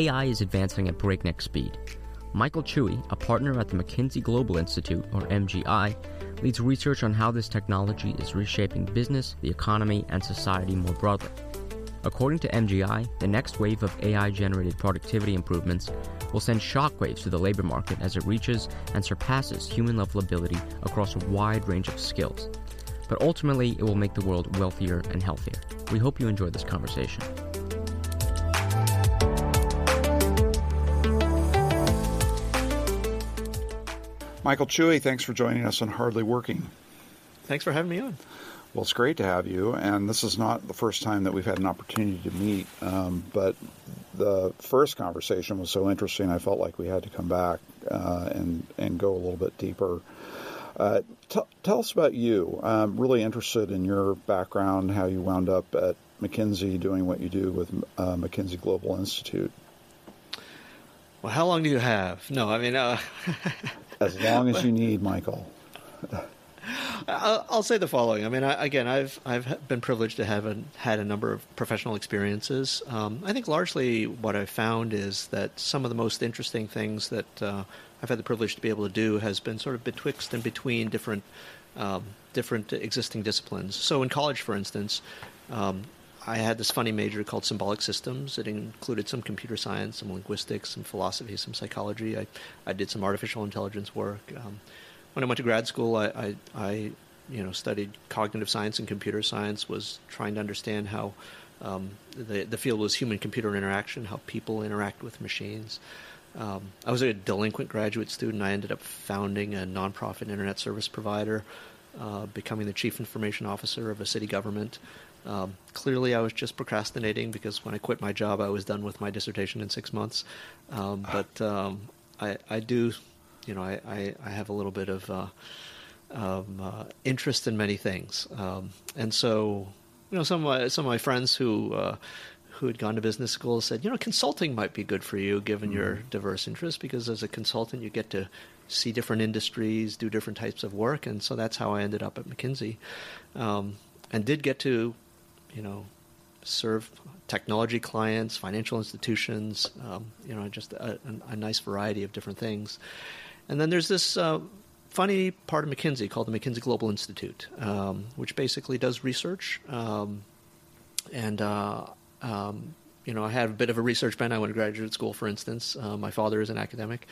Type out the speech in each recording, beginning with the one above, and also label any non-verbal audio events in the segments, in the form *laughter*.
AI is advancing at breakneck speed. Michael Chui, a partner at the McKinsey Global Institute, or MGI, leads research on how this technology is reshaping business, the economy, and society more broadly. According to MGI, the next wave of AI generated productivity improvements will send shockwaves to the labor market as it reaches and surpasses human level ability across a wide range of skills. But ultimately, it will make the world wealthier and healthier. We hope you enjoy this conversation. Michael Chui, thanks for joining us on Hardly Working. Thanks for having me on. Well, it's great to have you, and this is not the first time that we've had an opportunity to meet. Um, but the first conversation was so interesting, I felt like we had to come back uh, and and go a little bit deeper. Uh, t- tell us about you. I'm really interested in your background, how you wound up at McKinsey doing what you do with uh, McKinsey Global Institute. Well, how long do you have? No, I mean, uh, *laughs* as long as you *laughs* need, Michael. I'll say the following. I mean, I, again, I've I've been privileged to have a, had a number of professional experiences. Um, I think largely what I've found is that some of the most interesting things that uh, I've had the privilege to be able to do has been sort of betwixt and between different um, different existing disciplines. So in college, for instance. Um, I had this funny major called symbolic systems. It included some computer science, some linguistics, some philosophy, some psychology. I, I did some artificial intelligence work. Um, when I went to grad school, I, I, I, you know studied cognitive science and computer science. Was trying to understand how um, the the field was human computer interaction, how people interact with machines. Um, I was a delinquent graduate student. I ended up founding a nonprofit internet service provider, uh, becoming the chief information officer of a city government. Um, clearly, I was just procrastinating because when I quit my job, I was done with my dissertation in six months. Um, but um, I, I do you know, I, I, I have a little bit of uh, um, uh, interest in many things, um, and so you know, some of my some of my friends who uh, who had gone to business school said, you know, consulting might be good for you given mm-hmm. your diverse interests because as a consultant you get to see different industries, do different types of work, and so that's how I ended up at McKinsey, um, and did get to, you know, serve technology clients, financial institutions, um, you know, just a, a, nice variety of different things. And then there's this uh, funny part of McKinsey called the McKinsey Global Institute, um, which basically does research. Um, and uh, um, you know, I had a bit of a research bent. I went to graduate school, for instance. Uh, my father is an academic,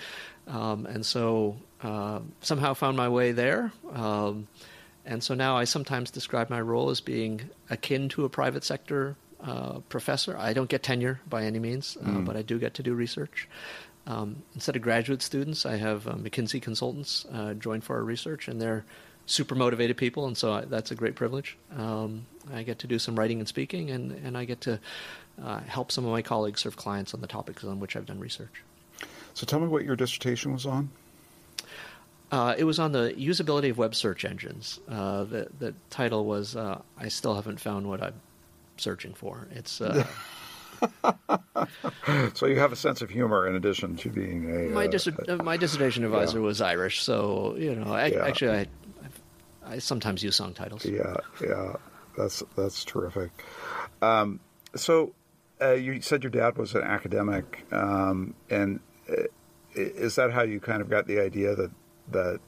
um, and so uh, somehow found my way there. And so now I sometimes describe my role as being akin to a private sector uh, professor. I don't get tenure by any means, mm. but I do get to do research. Um, instead of graduate students, I have uh, McKinsey consultants uh, join for our research, and they're super motivated people, and so I, that's a great privilege. Um, I get to do some writing and speaking, and, and I get to uh, help some of my colleagues serve clients on the topics on which I've done research. So tell me what your dissertation was on. Uh, it was on the usability of web search engines. Uh, the, the title was uh, "I still haven't found what I'm searching for." It's *laughs* so you have a sense of humor in addition to being a. My, dis- uh, my dissertation advisor yeah. was Irish, so you know. I, yeah. Actually, I, I sometimes use song titles. Yeah, yeah, that's that's terrific. Um, so uh, you said your dad was an academic, um, and uh, is that how you kind of got the idea that that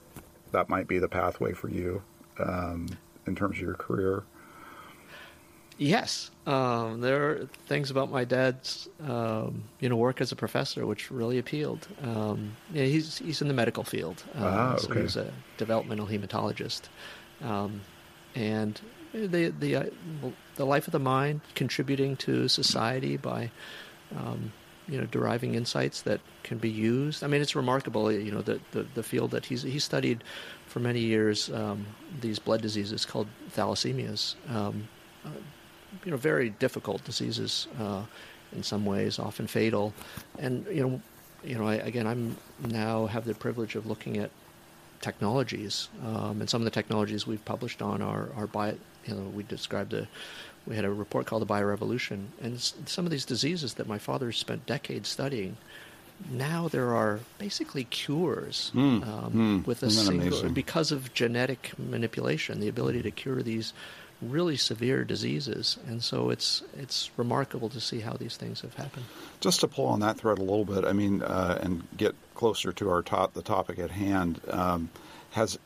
that might be the pathway for you um, in terms of your career? Yes, um, there are things about my dad's um, you know work as a professor which really appealed. Um, yeah, he's he's in the medical field, um, ah, okay. so he's a developmental hematologist, um, and the the uh, the life of the mind contributing to society by um, you know deriving insights that can be used. I mean, it's remarkable. You know, the the, the field that he's he studied for many years these blood diseases called thalassemias. Uh, you know very difficult diseases uh, in some ways, often fatal. And you know, you know, I, again, I'm now have the privilege of looking at technologies, um, and some of the technologies we've published on are are by you know we described a we had a report called the biorevolution, and some of these diseases that my father spent decades studying. Now there are basically cures mm, um, mm, with a single because of genetic manipulation, the ability to cure these really severe diseases. And so it's it's remarkable to see how these things have happened. Just to pull on that thread a little bit, I mean, uh, and get closer to our top, the topic at hand, um, has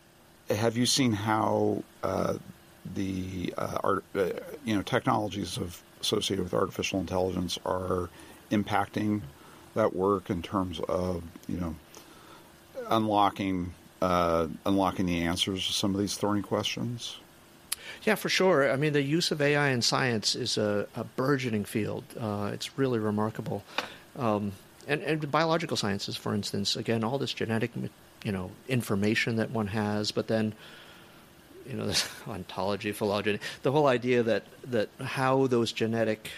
have you seen how uh, the uh, art, uh, you know technologies of associated with artificial intelligence are impacting that work in terms of you know unlocking uh, unlocking the answers to some of these thorny questions? Yeah, for sure. I mean, the use of AI in science is a, a burgeoning field. Uh, it's really remarkable. Um, and, and biological sciences, for instance, again, all this genetic, you know, information that one has, but then, you know, *laughs* this ontogeny, phylogeny, the whole idea that that how those genetic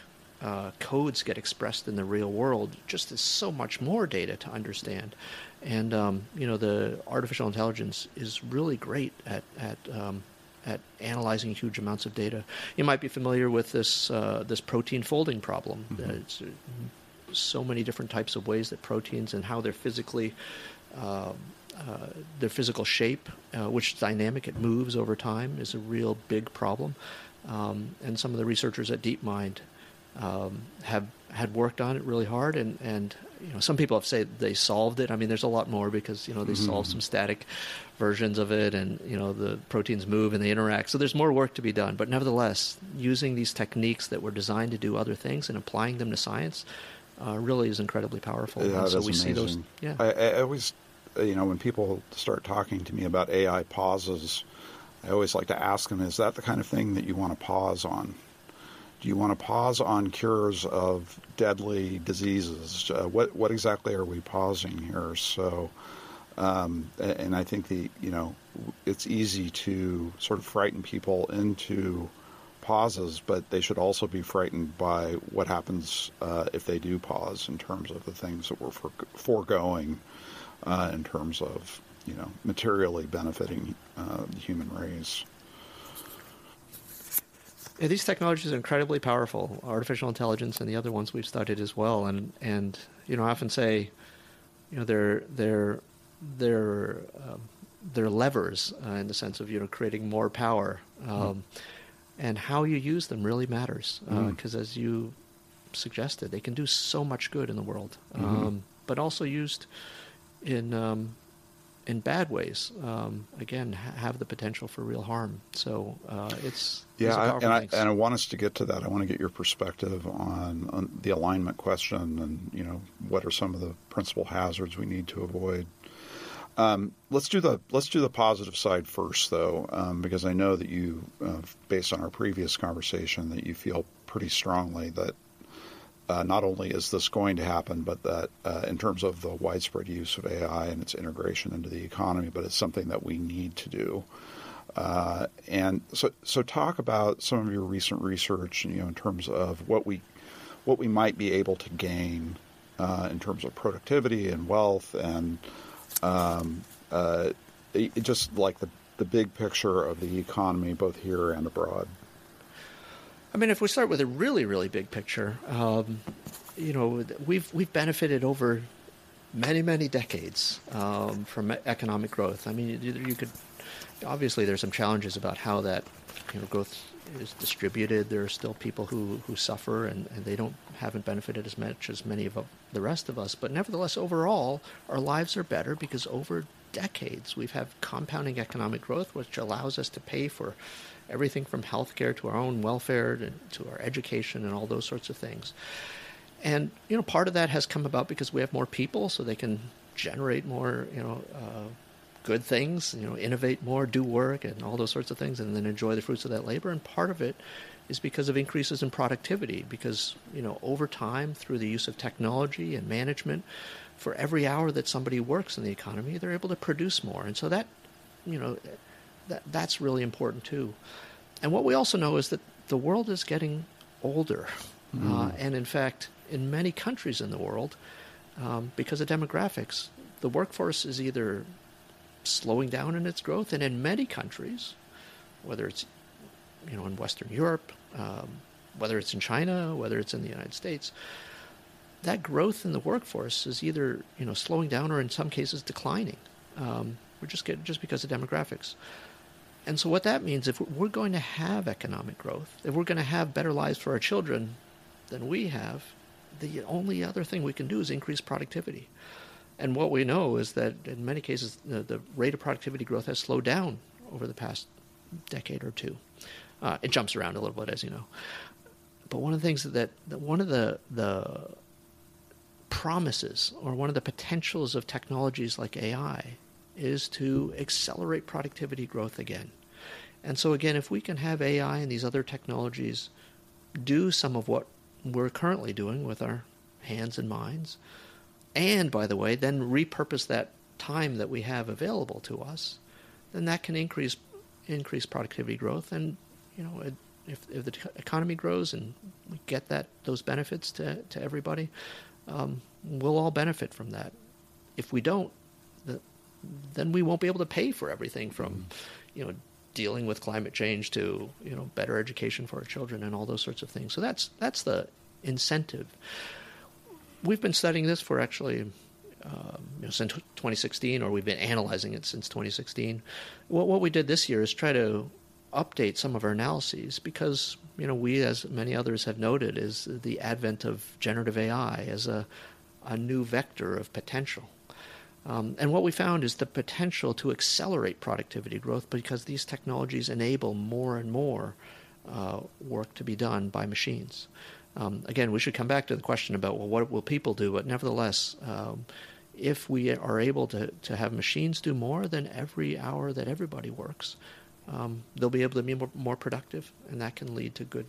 uh, codes get expressed in the real world just is so much more data to understand. And um, you know, the artificial intelligence is really great at at um, at analyzing huge amounts of data. You might be familiar with this uh, this protein folding problem. Mm-hmm. It's uh, so many different types of ways that proteins and how they're physically. Uh, uh, their physical shape, uh, which dynamic it moves over time, is a real big problem. Um, and some of the researchers at DeepMind um, have had worked on it really hard, and, and you know some people have said they solved it. I mean, there's a lot more because you know they mm-hmm. solved some static versions of it, and you know the proteins move and they interact. So there's more work to be done. But nevertheless, using these techniques that were designed to do other things and applying them to science uh, really is incredibly powerful. Yeah, so we amazing. see those. Yeah, I, I always, you know, when people start talking to me about AI pauses, I always like to ask them, "Is that the kind of thing that you want to pause on?" Do you want to pause on cures of deadly diseases? Uh, what what exactly are we pausing here? So, um, and I think the you know it's easy to sort of frighten people into pauses, but they should also be frightened by what happens uh, if they do pause in terms of the things that we're for, foregoing uh, in terms of you know materially benefiting uh, the human race. Yeah, these technologies are incredibly powerful, artificial intelligence and the other ones we've studied as well. And and you know, I often say, you know, they're they're they're um, they're levers uh, in the sense of you know creating more power, um, mm. and how you use them really matters because uh, mm. as you suggested, they can do so much good in the world, mm-hmm. um, but also used in um, in bad ways, um, again, ha- have the potential for real harm. So uh, it's yeah, I, and I, and I want us to get to that. I want to get your perspective on, on, the alignment question, and you know, what are some of the principal hazards we need to avoid. Um, let's do the let's do the positive side first, though, um, because I know that you, uh, based on our previous conversation, that you feel pretty strongly that uh, not only is this going to happen, but that uh, in terms of the widespread use of AI and its integration into the economy, but it's something that we need to do. Uh, and so, so talk about some of your recent research, you know, in terms of what we what we might be able to gain uh, in terms of productivity and wealth, and um, uh, just like the the big picture of the economy, both here and abroad. I mean, if we start with a really, really big picture, um, you know, we've we've benefited over many, many decades um, from economic growth. I mean, you, you, could obviously there's some challenges about how that you know growth is distributed. There are still people who, who suffer and, and they don't haven't benefited as much as many of the rest of us. But nevertheless, overall, our lives are better because over decades we've had compounding economic growth, which allows us to pay for everything from healthcare to our own welfare to, to our education and all those sorts of things. And you know, part of that has come about because we have more people, so they can generate more, you know, uh, good things, you know, innovate more, do work, and all those sorts of things, and then enjoy the fruits of that labor. And part of it is because of increases in productivity, because you know, over time, through the use of technology and management, for every hour that somebody works in the economy, they're able to produce more, and so that, you know, that, that's really important too. And what we also know is that the world is getting older. Mm. Uh, and in fact, in many countries in the world, um, because of demographics, the workforce is either slowing down in its growth, and in many countries, whether it's you know in Western Europe, um, whether it's in China, whether it's in the United States, that growth in the workforce is either you know slowing down or in some cases declining. Um, we're just get, just because of demographics. And so what that means, if we're going to have economic growth, if we're going to have better lives for our children than we have, the only other thing we can do is increase productivity. And what we know is that in many cases, the, the rate of productivity growth has slowed down over the past decade or two. Uh, it jumps around a little bit, as you know. But one of the things that, that one of the the promises or one of the potentials of technologies like AI is to accelerate productivity growth again. And so again, if we can have AI and these other technologies do some of what we're currently doing with our hands and minds, and by the way, then repurpose that time that we have available to us, then that can increase increase productivity growth. And you know, if if the economy grows and we get that those benefits to to everybody, um, we'll all benefit from that. If we don't, then we won't be able to pay for everything from, you know, dealing with climate change to you know better education for our children and all those sorts of things. So that's that's the incentive. We've been studying this for actually um, you know, since 2016, or we've been analyzing it since 2016. What, what we did this year is try to update some of our analyses because you know we, as many others have noted, is the advent of generative AI as a a new vector of potential. Um, and what we found is the potential to accelerate productivity growth because these technologies enable more and more uh, work to be done by machines. Um, again, we should come back to the question about well, what will people do? But nevertheless, um, if we are able to, to have machines do more than every hour that everybody works, um, they'll be able to be more, more, productive, and that can lead to good,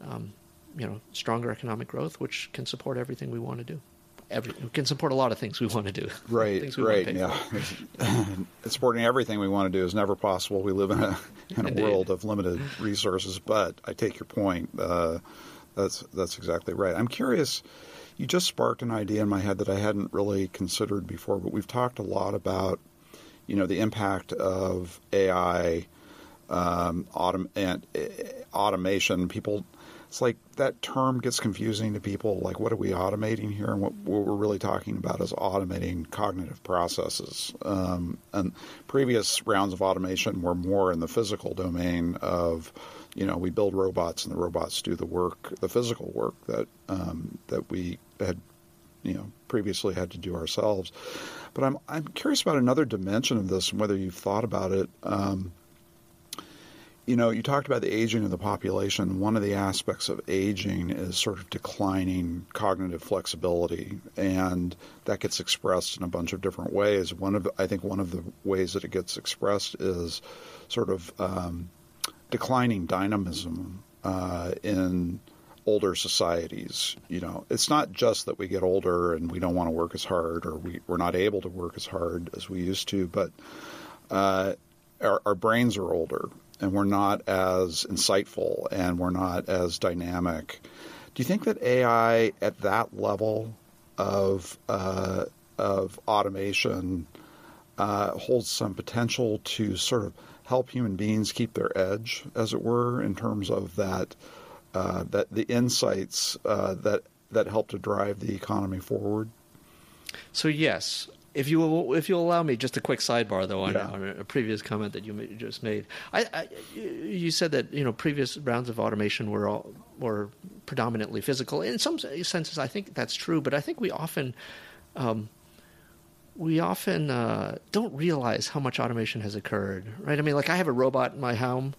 um, you know, stronger economic growth, which can support everything we want to do every, we can support a lot of things we want to do. *laughs* Right, right, yeah. *laughs* Supporting everything we want to do is never possible. We live in a in a world of limited resources. But I take your point. Uh, that's that's exactly right. I'm curious. You just sparked an idea in my head that I hadn't really considered before. But we've talked a lot about, you know, the impact of AI um, autom- and uh, automation. People it's like that term gets confusing to people. Like, what are we automating here? And what, what we're really talking about is automating cognitive processes. Um, and previous rounds of automation were more in the physical domain of, you know, we build robots and the robots do the work, the physical work that um, that we had, you know, previously had to do ourselves. But I'm I'm curious about another dimension of this and whether you've thought about it. Um, you know, you talked about the aging of the population. One of the aspects of aging is sort of declining cognitive flexibility, and that gets expressed in a bunch of different ways. One of, I think, one of the ways that it gets expressed is sort of um, declining dynamism uh, in older societies. You know, it's not just that we get older and we don't want to work as hard, or we, we're not able to work as hard as we used to, but uh, our, our brains are older and we're not as insightful and we're not as dynamic. Do you think that AI at that level of uh, of automation uh, holds some potential to sort of help human beings keep their edge, as it were, in terms of that uh, that the insights uh, that that help to drive the economy forward? So yes, if you will, if you'll allow me, just a quick sidebar though on, yeah. on a previous comment that you just made. I, I, you said that you know previous rounds of automation were all, were predominantly physical. In some senses, I think that's true, but I think we often um, we often uh, don't realize how much automation has occurred. Right? I mean, like I have a robot in my home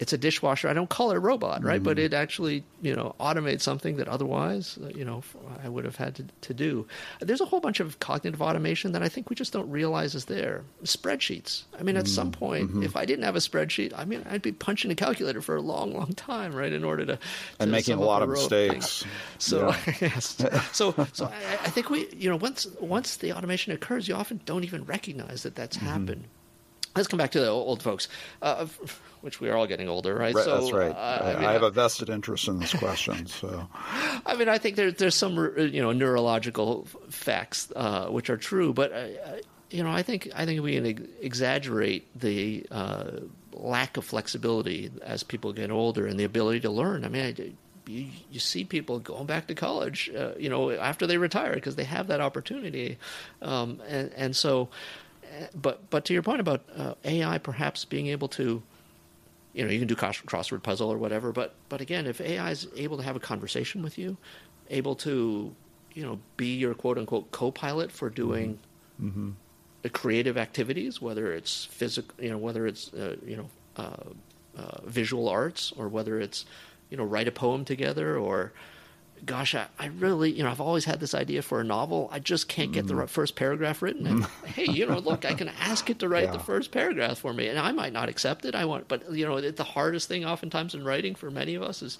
it's a dishwasher. I don't call it a robot, right? Mm-hmm. But it actually, you know, automates something that otherwise, uh, you know, I would have had to, to do. There's a whole bunch of cognitive automation that I think we just don't realize is there. Spreadsheets. I mean, at mm-hmm. some point, mm-hmm. if I didn't have a spreadsheet, I mean, I'd be punching a calculator for a long, long time, right, in order to, to and making a lot of mistakes. So, yeah. *laughs* yes. so, so I, I, think we, you know, once once the automation occurs, you often don't even recognize that that's mm-hmm. happened. Let's come back to the old folks. Uh, *laughs* which we are all getting older, right? right so, that's right. Uh, I, mean, I, have a vested interest in this question. *laughs* So, I mean, I think there, there's some you know neurological facts uh, which are true, but uh, you know, I think I think we can exaggerate the uh, lack of flexibility as people get older and the ability to learn. I mean. I, you, you, see people going back to college, uh, you know, after they retire because they have that opportunity, um, and, and so but but to your point about uh, AI perhaps being able to, you know, you can do crossword puzzle or whatever. But but again, if AI is able to have a conversation with you, able to, you know, be your quote unquote co-pilot for doing. Mm-hmm. creative activities, whether it's physical, you know, whether it's uh, you know uh, uh, visual arts, or whether it's you know write a poem together, or gosh, I, I, really, you know, I've always had this idea for a novel. I just can't get the mm. first paragraph written. And, *laughs* hey, you know, look, I can ask it to write yeah. the first paragraph for me, and I might not accept it. I want, but you know, it, the hardest thing oftentimes in writing for many of us is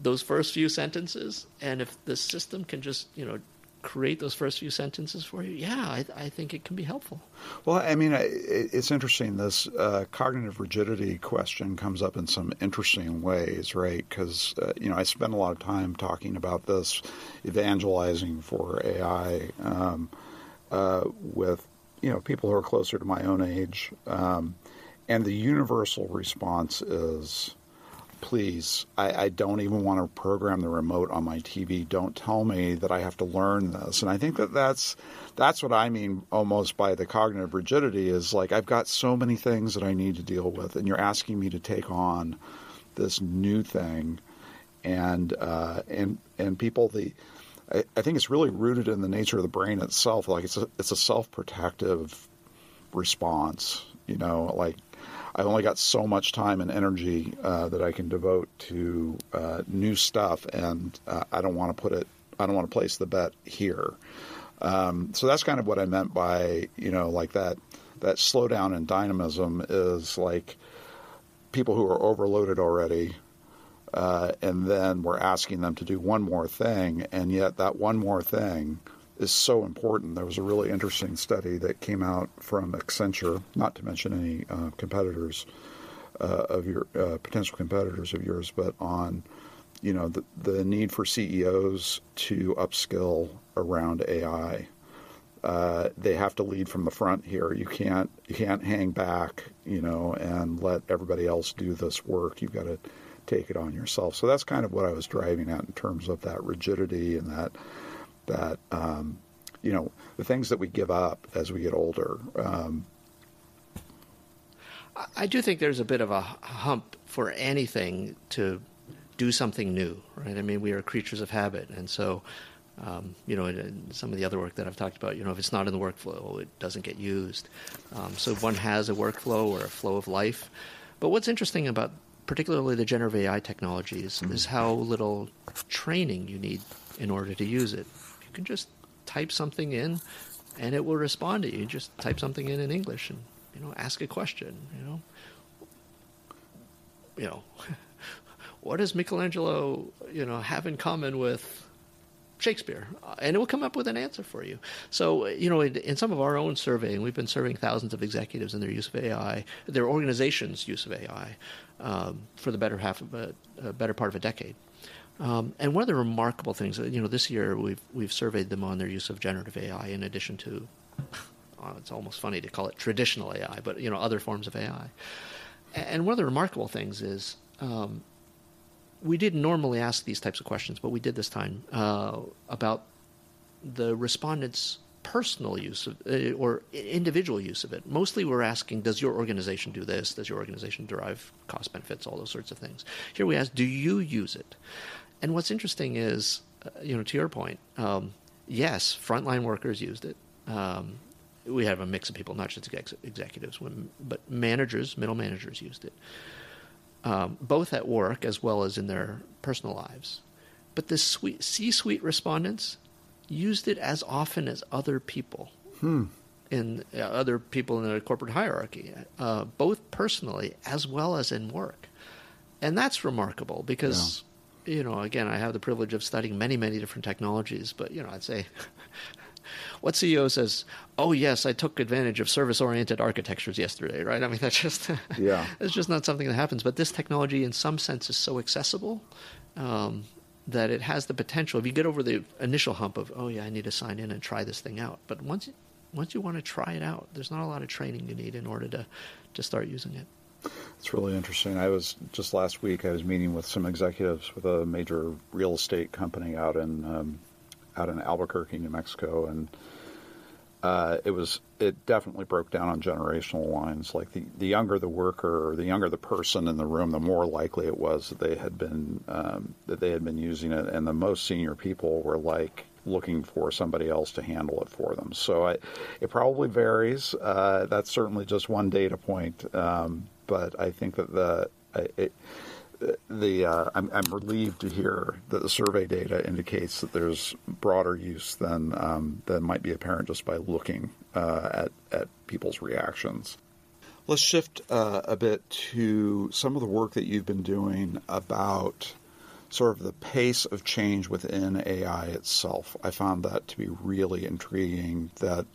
those first few sentences. And if the system can just, you know, create those first few sentences for you, yeah, I, I think it can be helpful. Well, I mean, it's interesting. This uh, cognitive rigidity question comes up in some interesting ways, right? Because, uh, you know, I spend a lot of time talking about this, evangelizing for AI um, uh, with, you know, people who are closer to my own age. Um, and the universal response is, please, I, I, don't even want to program the remote on my TV. Don't tell me that I have to learn this. And I think that that's that's what I mean almost by the cognitive rigidity is like I've got so many things that I need to deal with, and you're asking me to take on this new thing, and uh, and and people the. I, I think it's really rooted in the nature of the brain itself. Like it's a it's a self protective response. You know, like I've only got so much time and energy uh, that I can devote to uh, new stuff, and uh, I don't want to put it. I don't want to place the bet here. Um, so that's kind of what I meant by you know like that that slowdown in dynamism is like people who are overloaded already. Uh, and then we're asking them to do one more thing, and yet that one more thing is so important. There was a really interesting study that came out from Accenture, not to mention any uh, competitors uh, of your uh, potential competitors of yours, but on you know the the need for CEOs to upskill around AI. Uh, they have to lead from the front here. You can't you can't hang back, you know, and let everybody else do this work. You've got to take it on yourself. So that's kind of what I was driving at in terms of that rigidity and that that um, you know the things that we give up as we get older. Um, I do think there's a bit of a hump for anything to do something new, right? I mean, we are creatures of habit, and so. Um, you know, in, some of the other work that I've talked about, you know, if it's not in the workflow, it doesn't get used. Um, so one has a workflow or a flow of life. But what's interesting about particularly the generative AI technologies mm-hmm. is how little training you need in order to use it can just type something in and it will respond to you. Just type something in in English and you know ask a question. You know, you know, *laughs* what does Michelangelo you know have in common with Shakespeare, and it will come up with an answer for you. So, you know, in, in, some of our own surveying, we've been surveying thousands of executives in their use of AI, their organizations' use of AI, um, for the better half of a, a, better part of a decade. Um, and one of the remarkable things, you know, this year we've we've surveyed them on their use of generative AI in addition to, oh, *laughs* it's almost funny to call it traditional AI, but you know, other forms of AI. And one of the remarkable things is um, we didn't normally ask these types of questions, but we did this time uh, about the respondents' personal use of, uh, or individual use of it. Mostly we're asking, does your organization do this? Does your organization derive cost benefits? All those sorts of things. Here we ask, do you use it? And what's interesting is, uh, you know, to your point, um, yes, frontline workers used it. Um, we have a mix of people, not just ex- executives, but managers, middle managers used it, um, both at work as well as in their personal lives. But the C-suite respondents used it as often as other people. Hmm. In uh, other people in the corporate hierarchy, uh, both personally as well as in work, and that's remarkable because yeah you know, again, I have the privilege of studying many, many different technologies, but, you know, I'd say *laughs* what CEO says, "Oh yes, I took advantage of service-oriented architectures yesterday," right? I mean, that's just yeah, *laughs* it's just not something that happens. But this technology, in some sense, is so accessible um, that it has the potential. If you get over the initial hump of, "Oh yeah, I need to sign in and try this thing out," but once once you want to try it out, there's not a lot of training you need in order to to start using it. It's really interesting. I was just last week. I was meeting with some executives with a major real estate company out in um, out in Albuquerque, New Mexico, and uh, it was it definitely broke down on generational lines. Like the, the younger the worker or the younger the person in the room, the more likely it was that they had been um, that they had been using it, and the most senior people were like looking for somebody else to handle it for them. So I, it probably varies. Uh, that's certainly just one data point, um, but I think that the it, the uh, I'm, I'm, relieved to hear that the survey data indicates that there's broader use than um, than might be apparent just by looking uh, at at people's reactions. Let's shift uh, a bit to some of the work that you've been doing about sort of the pace of change within AI itself. I found that to be really intriguing. That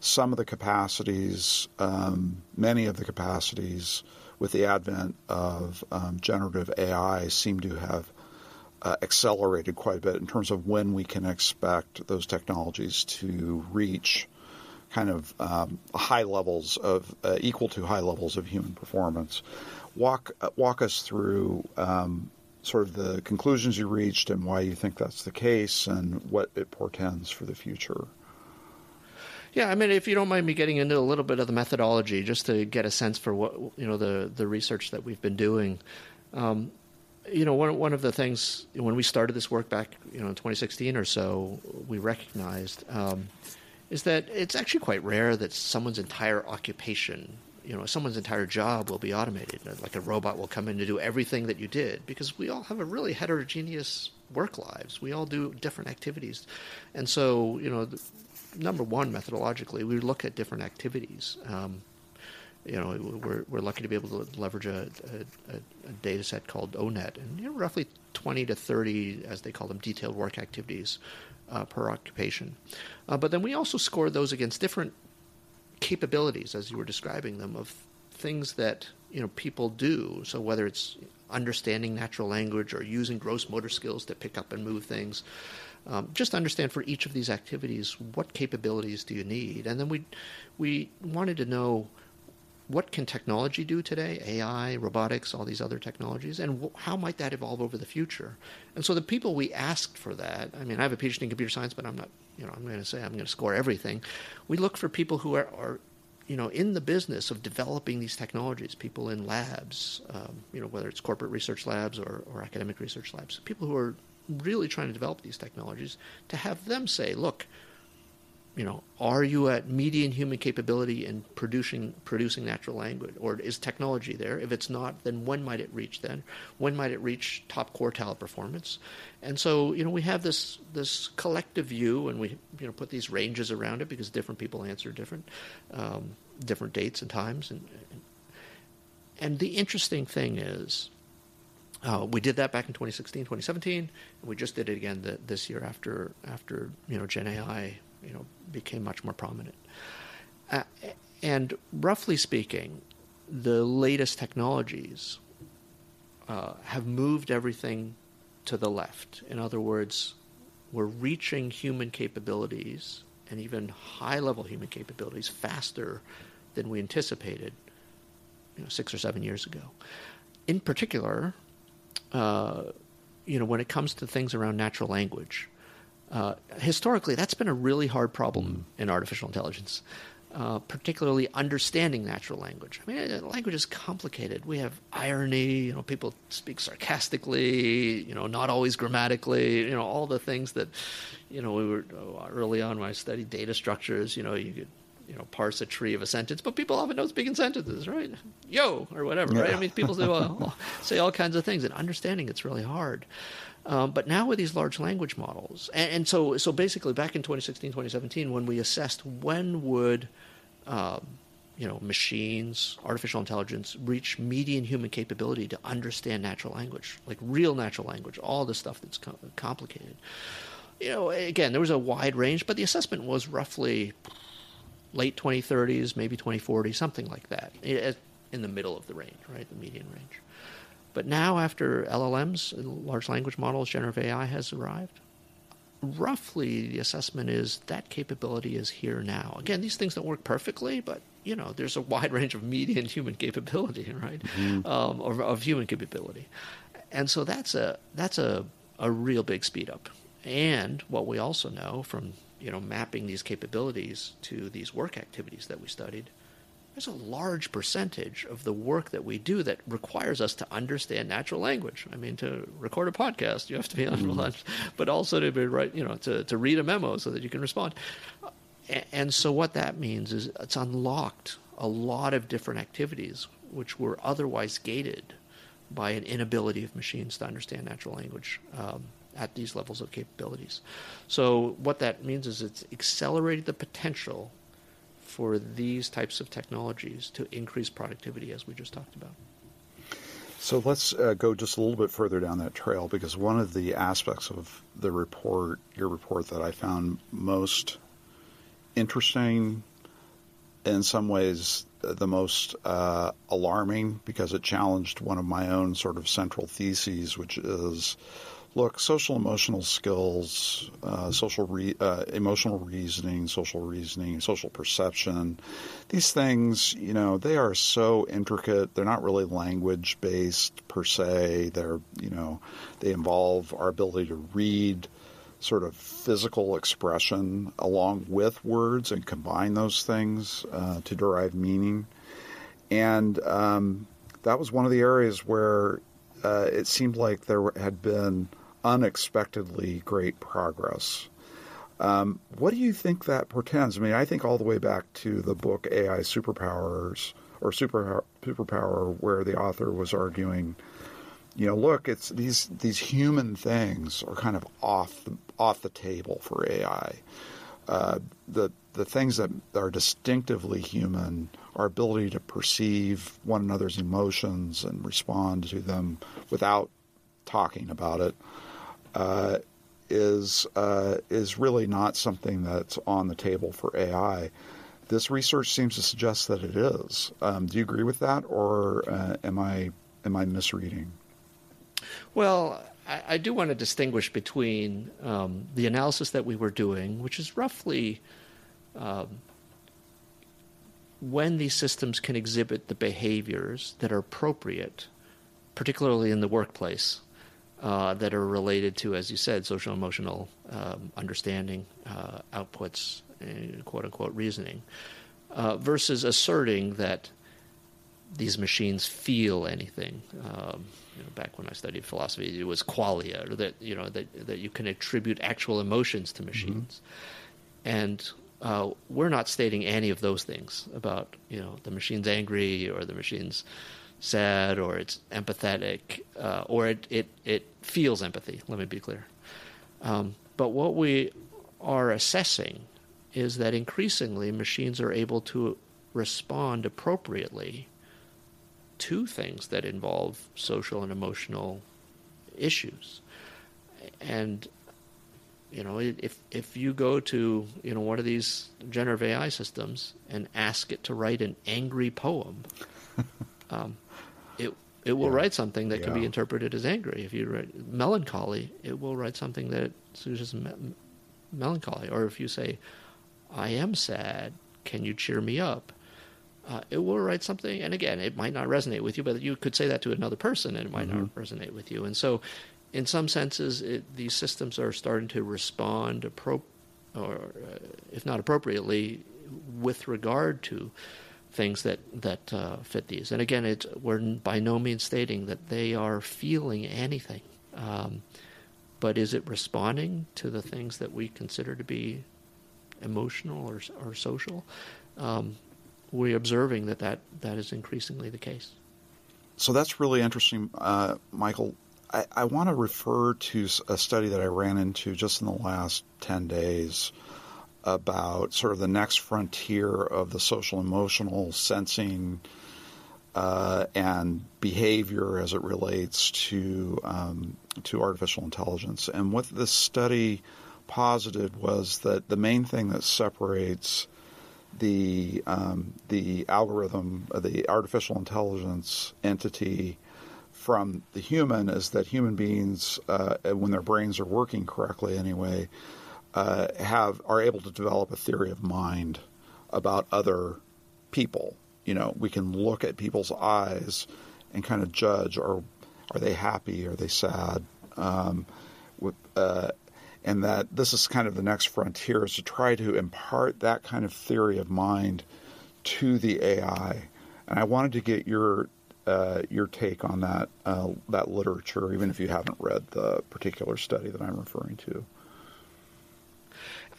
some of the capacities, um, many of the capacities with the advent of um, generative AI, seem to have uh, accelerated quite a bit in terms of when we can expect those technologies to reach kind of um, high levels of uh, equal to high levels of human performance. Walk uh, walk us through um, sort of the conclusions you reached and why you think that's the case and what it portends for the future. Yeah, I mean, if you don't mind me getting into a little bit of the methodology, just to get a sense for what you know the the research that we've been doing. Um, you know, one one of the things when we started this work back, you know, in 2016 or so, we recognized um, is that it's actually quite rare that someone's entire occupation, you know, someone's entire job will be automated. Like a robot will come in to do everything that you did, because we all have a really heterogeneous work lives. We all do different activities, and so you know, number one, methodologically, we look at different activities. Um, you know, we're, we're lucky to be able to leverage a, a, a, data set called ONET, and you know, roughly 20 to 30, as they call them, detailed work activities uh, per occupation. Uh, but then we also score those against different capabilities, as you were describing them, of things that you know people do. So whether it's understanding natural language or using gross motor skills to pick up and move things, um, just understand for each of these activities what capabilities do you need, and then we we wanted to know what can technology do today? Ai robotics all these other technologies and how might that evolve over the future? And so the people we asked for that i mean i have a phd in computer science but i'm not you know i'm going to say i'm going to score everything. We look for people who are, are you know in the business of developing these technologies people in labs um, you know whether it's corporate research labs or, or academic research labs people who are really trying to develop these technologies, to have them say, look, you know, are you at median human capability in producing producing natural language, or is technology there? If it's not, then when might it reach? Then when might it reach top quartile performance? And so, you know, we have this this collective view, and we you know put these ranges around it because different people answer different um, different dates and times, and and the interesting thing is uh, we did that back in 2016, 2017, and we just did it again the, this year after after you know Gen AI you know became much more prominent. Uh, and roughly speaking, the latest technologies uh, have moved everything to the left. In other words, we're reaching human capabilities and even high level human capabilities faster than we anticipated you know, six or seven years ago. In particular, uh, you know, when it comes to things around natural language, uh, historically, that's been a really hard problem mm. in artificial intelligence, uh, particularly understanding natural language. I mean, uh, language is complicated. We have irony. You know, people speak sarcastically. You know, not always grammatically. You know, all the things that, you know, we were uh, early on when I studied data structures. You know, you could you know parse a tree of a sentence, but people often don't speak in sentences, right? Yo or whatever, yeah. right? I mean, people say *laughs* well, say all kinds of things, and understanding it's really hard. Um, but now with these large language models, and, and, so so basically back in 2016, 2017, when we assessed when would um, you know machines, artificial intelligence reach median human capability to understand natural language, like real natural language, all the stuff that's com- complicated. You know, again, there was a wide range, but the assessment was roughly late 2030s, maybe 2040, something like that, in the middle of the range, right, the median range. But now, after LLMs, large language models, generative AI has arrived, roughly the assessment is that capability is here now. Again, these things don't work perfectly, but you know, there's a wide *laughs* range of median human capability, *laughs* right, mm-hmm. um, of, of human capability, and so that's a that's a a real big speed up. And what we also know from you know, mapping these capabilities to these work activities that we studied, there's a large percentage of the work that we do that requires us to understand natural language. I mean, to record a podcast, you have to be on mm. but also to be right, you know, to, to read a memo so that you can respond. And so what that means is it's unlocked a lot of different activities which were otherwise gated by an inability of machines to understand natural language um, at these levels of capabilities. So what that means is it's accelerated the potential for these types of technologies to increase productivity, as we just talked about. So let's uh, go just a little bit further down that trail because one of the aspects of the report, your report, that I found most interesting, in some ways the most uh, alarming because it challenged one of my own sort of central theses, which is look, social emotional skills, uh, social re- uh, emotional reasoning, social reasoning, social perception, these things, you know, they are so intricate. They're not really language based per se. They're, you know, they involve our ability to read sort of physical expression along with words and combine those things uh, to derive meaning. And um, that was one of the areas where uh, it seemed like there had been unexpectedly great progress. Um, what do you think that portends? I mean, I think all the way back to the book AI Superpowers or Super Superpower, where the author was arguing you know, look, it's these these human things are kind of off the, off the table for AI. Uh, the the things that are distinctively human, our ability to perceive one another's emotions and respond to them without talking about it, uh, is uh, is really not something that's on the table for AI. This research seems to suggest that it is. Um, do you agree with that, or uh, am I am I misreading? Well, I, I do want to distinguish between um, the analysis that we were doing, which is roughly um, when these systems can exhibit the behaviors that are appropriate, particularly in the workplace, uh, that are related to, as you said, social emotional um, understanding, uh, outputs, and quote unquote reasoning, uh, versus asserting that these machines feel anything. Um, you know, back when I studied philosophy, it was qualia, or that you know that that you can attribute actual emotions to machines, mm-hmm. and uh, we're not stating any of those things about you know the machine's angry or the machine's sad or it's empathetic uh, or it, it it feels empathy. Let me be clear. Um, but what we are assessing is that increasingly machines are able to respond appropriately to things that involve social and emotional issues. And you know, if if you go to you know one of these generative AI systems and ask it to write an angry poem, *laughs* um, it it will yeah. write something that yeah. can be interpreted as angry. If you write melancholy, it will write something that suits me- melancholy. Or if you say, "I am sad, can you cheer me up?" uh, it will write something. And again, it might not resonate with you, but you could say that to another person and it might mm-hmm. not resonate with you. And so, in some senses, it, these systems are starting to respond, appro- or uh, if not appropriately, with regard to things that that uh, fit these. And again, it's, we're by no means stating that they are feeling anything, um, but is it responding to the things that we consider to be emotional or, or social? Um, we're observing that, that that is increasingly the case. So that's really interesting, uh, Michael. I, I want to refer to a study that I ran into just in the last 10 days about sort of the next frontier of the social emotional sensing uh, and behavior as it relates to um, to artificial intelligence. And what this study posited was that the main thing that separates the um, the algorithm, uh, the artificial intelligence entity from the human is that human beings, uh, when their brains are working correctly, anyway, uh, have are able to develop a theory of mind about other people. You know, we can look at people's eyes and kind of judge: are are they happy? Are they sad? Um, with, uh, and that this is kind of the next frontier is to try to impart that kind of theory of mind to the AI. And I wanted to get your uh, your take on that uh, that literature, even if you haven't read the particular study that I'm referring to.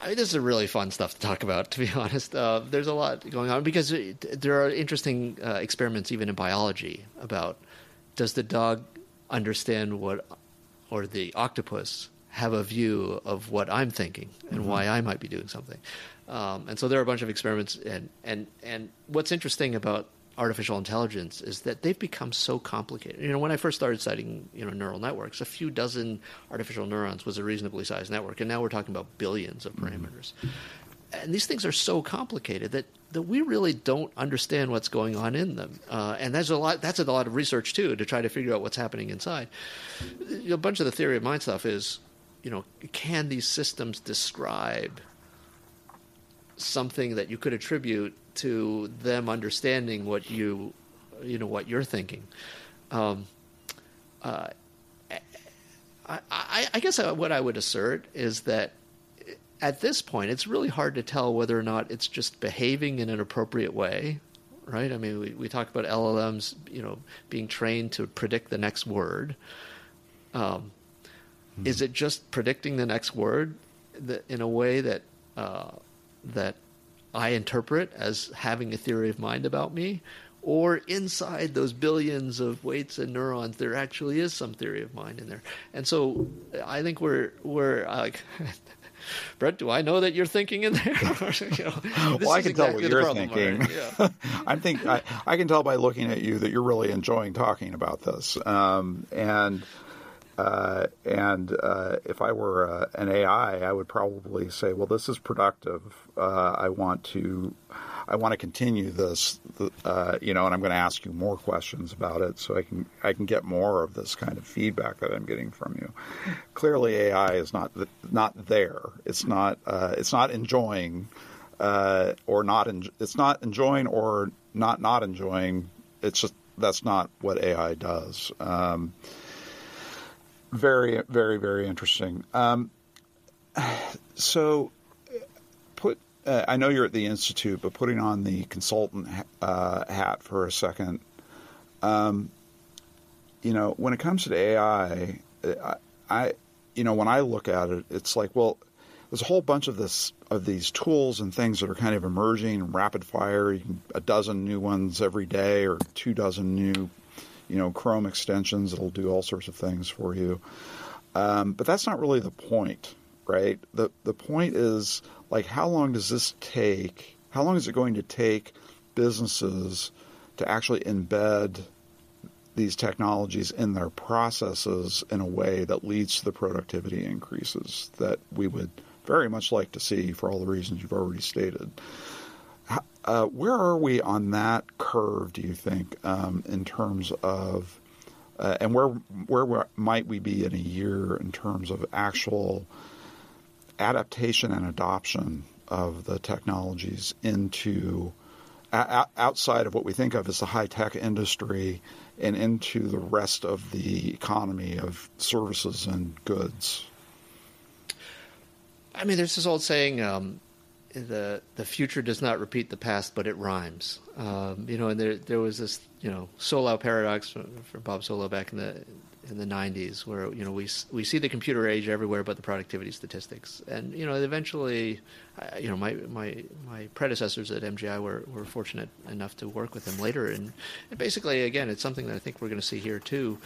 I mean, this is really fun stuff to talk about. *laughs* To be honest, uh, there's a lot going on because it, there are interesting uh, experiments even in biology about does the dog understand what, or the octopus have a view of what I'm thinking and mm-hmm. why I might be doing something. Um, and so there are a bunch of experiments, and and and what's interesting about artificial intelligence is that they've become so complicated. You know, when I first started studying, you know, neural networks, a few dozen artificial neurons was a reasonably sized network, and now we're talking about billions of parameters. And these things are so complicated that, that we really don't understand what's going on in them. Uh, and there's a lot. That's a lot of research too to try to figure out what's happening inside. A bunch of the theory of mind stuff is, you know, can these systems describe something that you could attribute to them understanding what you you know what you're thinking. Um, uh, I, I, I, guess what I would assert is that at this point, it's really hard to tell whether or not it's just behaving in an appropriate way, right? I mean, we, we talk about LLMs, you know, being trained to predict the next word. Um, hmm. Is it just predicting the next word that, in a way that uh, that I interpret as having a theory of mind about me, or inside those billions of weights and neurons, there actually is some theory of mind in there. And so I think we're we're like. *laughs* Brent, do I know that you're thinking in there? *laughs* you know, well, I can tell what you're thinking. Right? Yeah. *laughs* I think I, I, can tell by looking at you that you're really enjoying talking about this. Um, and uh, and uh, if I were uh, an AI, I would probably say, "Well, this is productive. Uh, I want to, I want to continue this, uh, you know, and I'm going to ask you more questions about it, so I can, I can get more of this kind of feedback that I'm getting from you." Clearly, AI is not not there. It's not, uh, it's not enjoying, or not, en- it's not enjoying or not not enjoying. It's just that's not what AI does. Um, very, very, very interesting. Um, so, put. Uh, I know you're at the institute, but putting on the consultant uh, hat for a second. Um, you know, when it comes to AI, I, I, you know, when I look at it, it's like, well, there's a whole bunch of this of these tools and things that are kind of emerging, rapid fire. A dozen new ones every day, or two dozen new you know, Chrome extensions that'll do all sorts of things for you. Um, but that's not really the point, right? The the point is like how long does this take? How long is it going to take businesses to actually embed these technologies in their processes in a way that leads to the productivity increases that we would very much like to see for all the reasons you've already stated. Uh, where are we on that curve? Do you think um, in terms of, uh, and where where might we be in a year in terms of actual adaptation and adoption of the technologies into a- outside of what we think of as the high tech industry and into the rest of the economy of services and goods? I mean, there's this old saying. Um, the the future does not repeat the past, but it rhymes. Um, you know, and there there was this you know Solow paradox from, Bob Solow back in the in the 90s where you know we we see the computer age everywhere but the productivity statistics. And you know eventually you know my my my predecessors at MGI were, were fortunate enough to work with him later. And, and basically again it's something that I think we're going to see here too.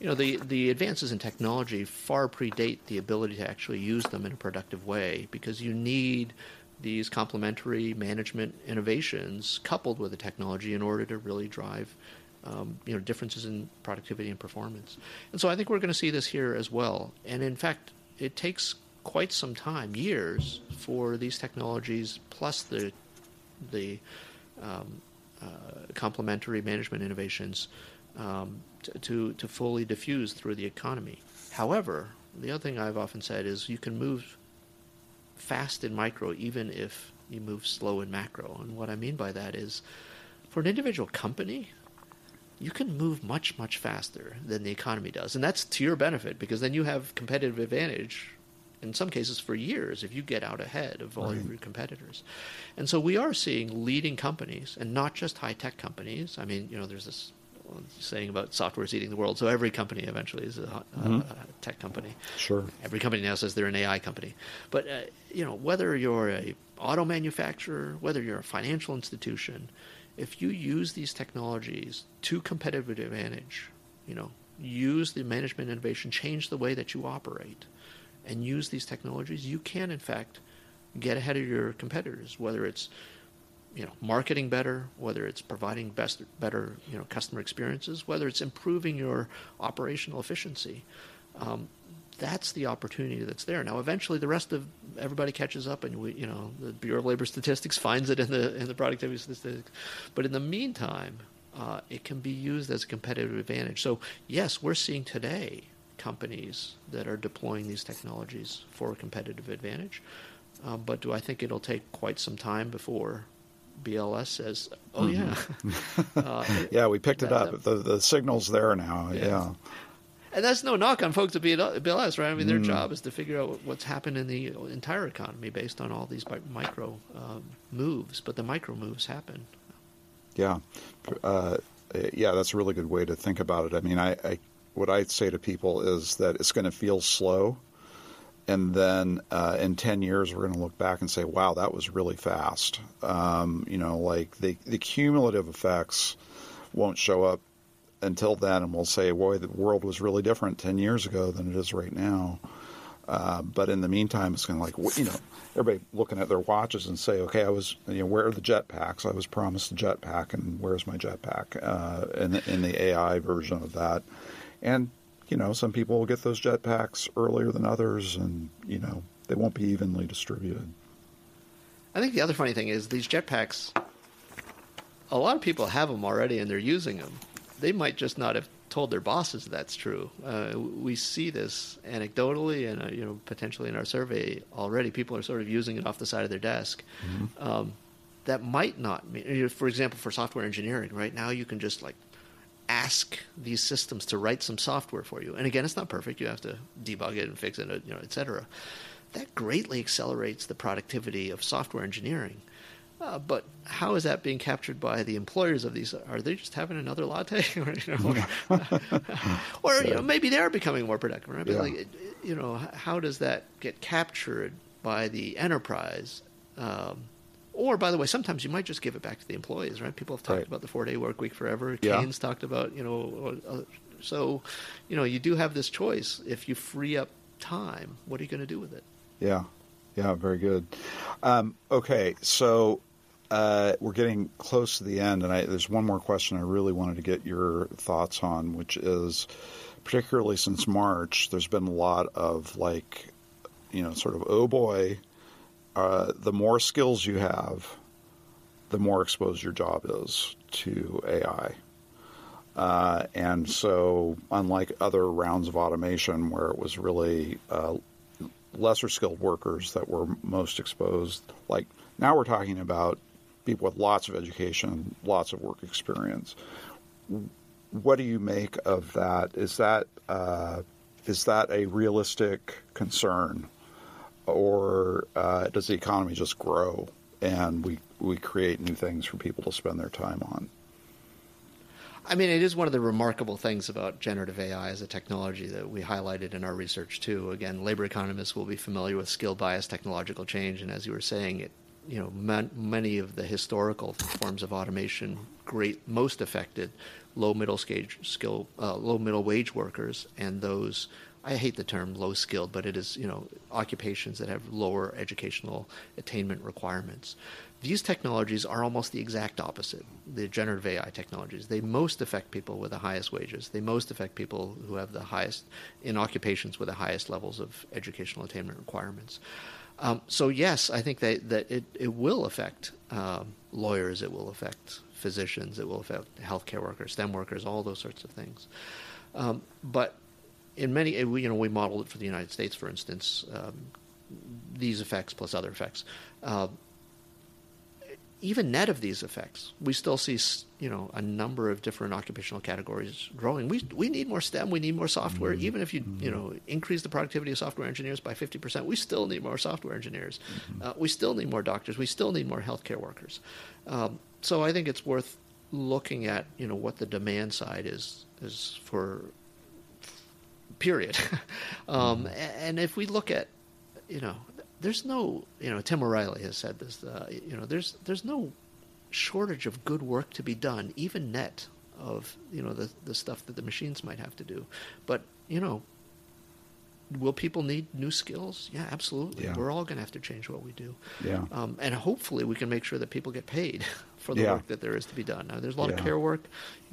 You know the the advances in technology far predate the ability to actually use them in a productive way because you need these complementary management innovations coupled with the technology in order to really drive um, you know differences in productivity and performance. And so I think we're going to see this here as well. And in fact, it takes quite some time, years, for these technologies plus the the um, uh, complementary management innovations um, to, to, to fully diffuse through the economy. However, the other thing I've often said is you can move fast in micro, even if you move slow in macro. And what I mean by that is, for an individual company, you can move much, much faster than the economy does. And that's to your benefit because then you have competitive advantage in some cases for years if you get out ahead of all right. your competitors. And so we are seeing leading companies, and not just high tech companies. I mean, you know, there's this saying about software is eating the world. So every company eventually is a, mm-hmm. a, tech company. Sure. Every company now says they're an AI company. But uh, you know, whether you're a auto manufacturer, whether you're a financial institution, if you use these technologies to competitive advantage, you know, use the management innovation, change the way that you operate, and use these technologies, you can in fact get ahead of your competitors, whether it's you know marketing better, whether it's providing best better you know customer experiences, whether it's improving your operational efficiency. Um, that's the opportunity that's there. Now, eventually, the rest of everybody catches up, and we, you know, the Bureau of Labor Statistics *laughs* finds it in the in the productivity statistics. But in the meantime, uh, it can be used as a competitive advantage. So, yes, we're seeing today companies that are deploying these technologies for a competitive advantage. Uh, but do I think it'll take quite some time before BLS says, "Oh mm-hmm. yeah, *laughs* uh, yeah, we picked it up. the the signal's there now. Yeah. yeah. And that's no knock on folks at BLS, right? I mean, their mm. job is to figure out what's happened in the entire economy based on all these micro um, moves. But the micro moves happen. Yeah, uh, yeah, that's a really good way to think about it. I mean, I, I what I say to people is that it's going to feel slow and then uh, in 10 years we're going to look back and say wow that was really fast. Um, you know like the, the cumulative effects won't show up until then and we'll say boy the world was really different 10 years ago than it is right now. Uh, but in the meantime it's going to like you know everybody looking at their watches and say okay i was you know where are the jetpacks? I was promised a jetpack and where's my jetpack? Uh, in, in the ai version of that. And you know, some people will get those jetpacks earlier than others, and you know, they won't be evenly distributed. I think the other funny thing is these jetpacks. A lot of people have them already, and they're using them. They might just not have told their bosses that's true. Uh, we see this anecdotally, and uh, you know, potentially in our survey already. People are sort of using it off the side of their desk. Mm-hmm. Um, that might not mean, for example, for software engineering, right now you can just like ask these systems to write some software for you. And again, it's not perfect. You have to debug it and fix it, you know, et cetera. That greatly accelerates the productivity of software engineering. Uh, but how is that being captured by the employers of these? Are they just having another latte, *laughs* or, you know, *laughs* *laughs* or you know, maybe they are becoming more productive? Right? But yeah. like, you know, how does that get captured by the enterprise? Um, or, by the way, sometimes you might just give it back to the employees, right? People have talked right. about the four-day work week forever. Yeah. Keynes talked about, you know, uh, so, you know, you do have this choice. If you free up time, what are you going to do with it? Yeah, yeah, very good. Um, okay, so uh, we're getting close to the end, and I, there's one more question I really wanted to get your thoughts on, which is particularly since March, there's been a lot of like, you know, sort of oh boy, uh, the more skills you have, the more exposed your job is to AI. Uh, and so, unlike other rounds of automation where it was really uh, lesser skilled workers that were most exposed, like now we're talking about people with lots of education, lots of work experience. What do you make of that? Is that uh, is that a realistic concern or uh, does the economy just grow and we we create new things for people to spend their time on? I mean, it is one of the remarkable things about generative AI as a technology that we highlighted in our research too. Again, labor economists will be familiar with skill bias technological change, and as you were saying, it you know man, many of the historical forms of automation great most affected low middle skill uh, low middle wage workers and those I hate the term low skilled, but it is, you know, occupations that have lower educational attainment requirements. These technologies are almost the exact opposite. The generative AI technologies, they most affect people with the highest wages. They most affect people who have the highest, in occupations with the highest levels of educational attainment requirements. Um, so yes, I think that, that it, it will affect um, lawyers, it will affect physicians, it will affect healthcare workers, STEM workers, all those sorts of things. Um, but in many, you know, we modeled it for the United States, for instance, um, these effects plus other effects. Uh, even net of these effects, we still see you know a number of different occupational categories growing. We we need more STEM, we need more software. Mm-hmm. Even if you mm-hmm. you know increase the productivity of software engineers by fifty percent, we still need more software engineers. Mm-hmm. Uh, we still need more doctors. We still need more healthcare workers. Um, so I think it's worth looking at you know what the demand side is is for period. *laughs* um, mm-hmm. and if we look at you know there's no, you know, Tim O'Reilly has said this. Uh, you know, there's there's no shortage of good work to be done, even net of you know the the stuff that the machines might have to do. But you know, will people need new skills? Yeah, absolutely. Yeah. We're all going to have to change what we do. Yeah. Um, and hopefully, we can make sure that people get paid *laughs* for the yeah. work that there is to be done. Now, there's a lot yeah. of care work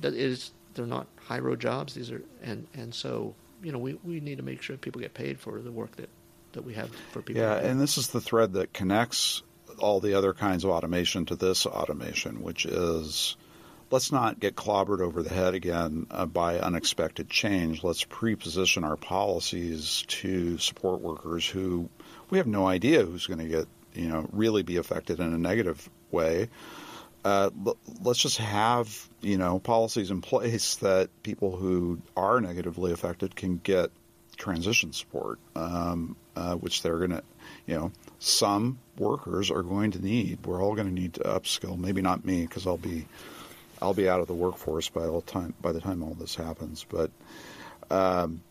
that is they're not high road jobs. These are and and so you know we we need to make sure people get paid for the work that that we have for people. Yeah, and this is the thread that connects all the other kinds of automation to this automation, which is let's not get clobbered over the head again uh, by unexpected change. Let's pre-position our policies to support workers who we have no idea who's going to get, you know, really be affected in a negative way. Uh, let's just have, you know, policies in place that people who are negatively affected can get transition support, um, uh, which they're going to, you know, some workers are going to need. We're all going to need to upskill. Maybe not me because I'll be, I'll be out of the workforce by all time by the time all this happens. But um,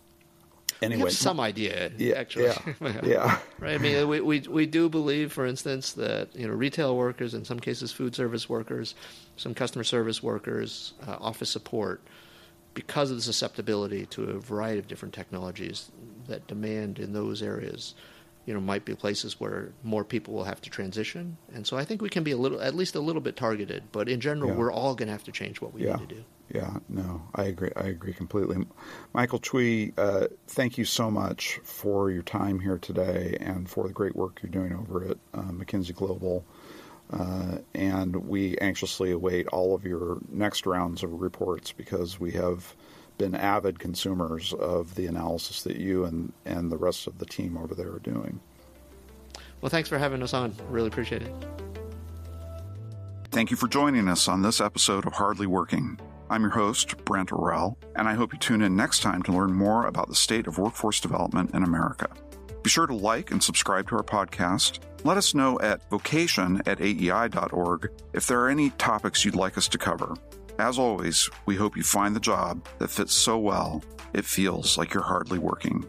anyway, we have some idea, yeah, actually. Yeah, *laughs* yeah. right. I mean, we, we we do believe, for instance, that you know retail workers, in some cases, food service workers, some customer service workers, uh, office support because of the susceptibility to a variety of different technologies that demand in those areas you know might be places where more people will have to transition and so i think we can be a little at least a little bit targeted but in general yeah. we're all going to have to change what we yeah. need to do yeah no i agree i agree completely michael chui uh, thank you so much for your time here today and for the great work you're doing over at uh, mckinsey global uh, and we anxiously await all of your next rounds of reports because we have been avid consumers of the analysis that you and, and the rest of the team over there are doing. Well, thanks for having us on. Really appreciate it. Thank you for joining us on this episode of Hardly Working. I'm your host, Brent Orrell, and I hope you tune in next time to learn more about the state of workforce development in America. Be sure to like and subscribe to our podcast. Let us know at vocation at aei.org if there are any topics you'd like us to cover. As always, we hope you find the job that fits so well it feels like you're hardly working.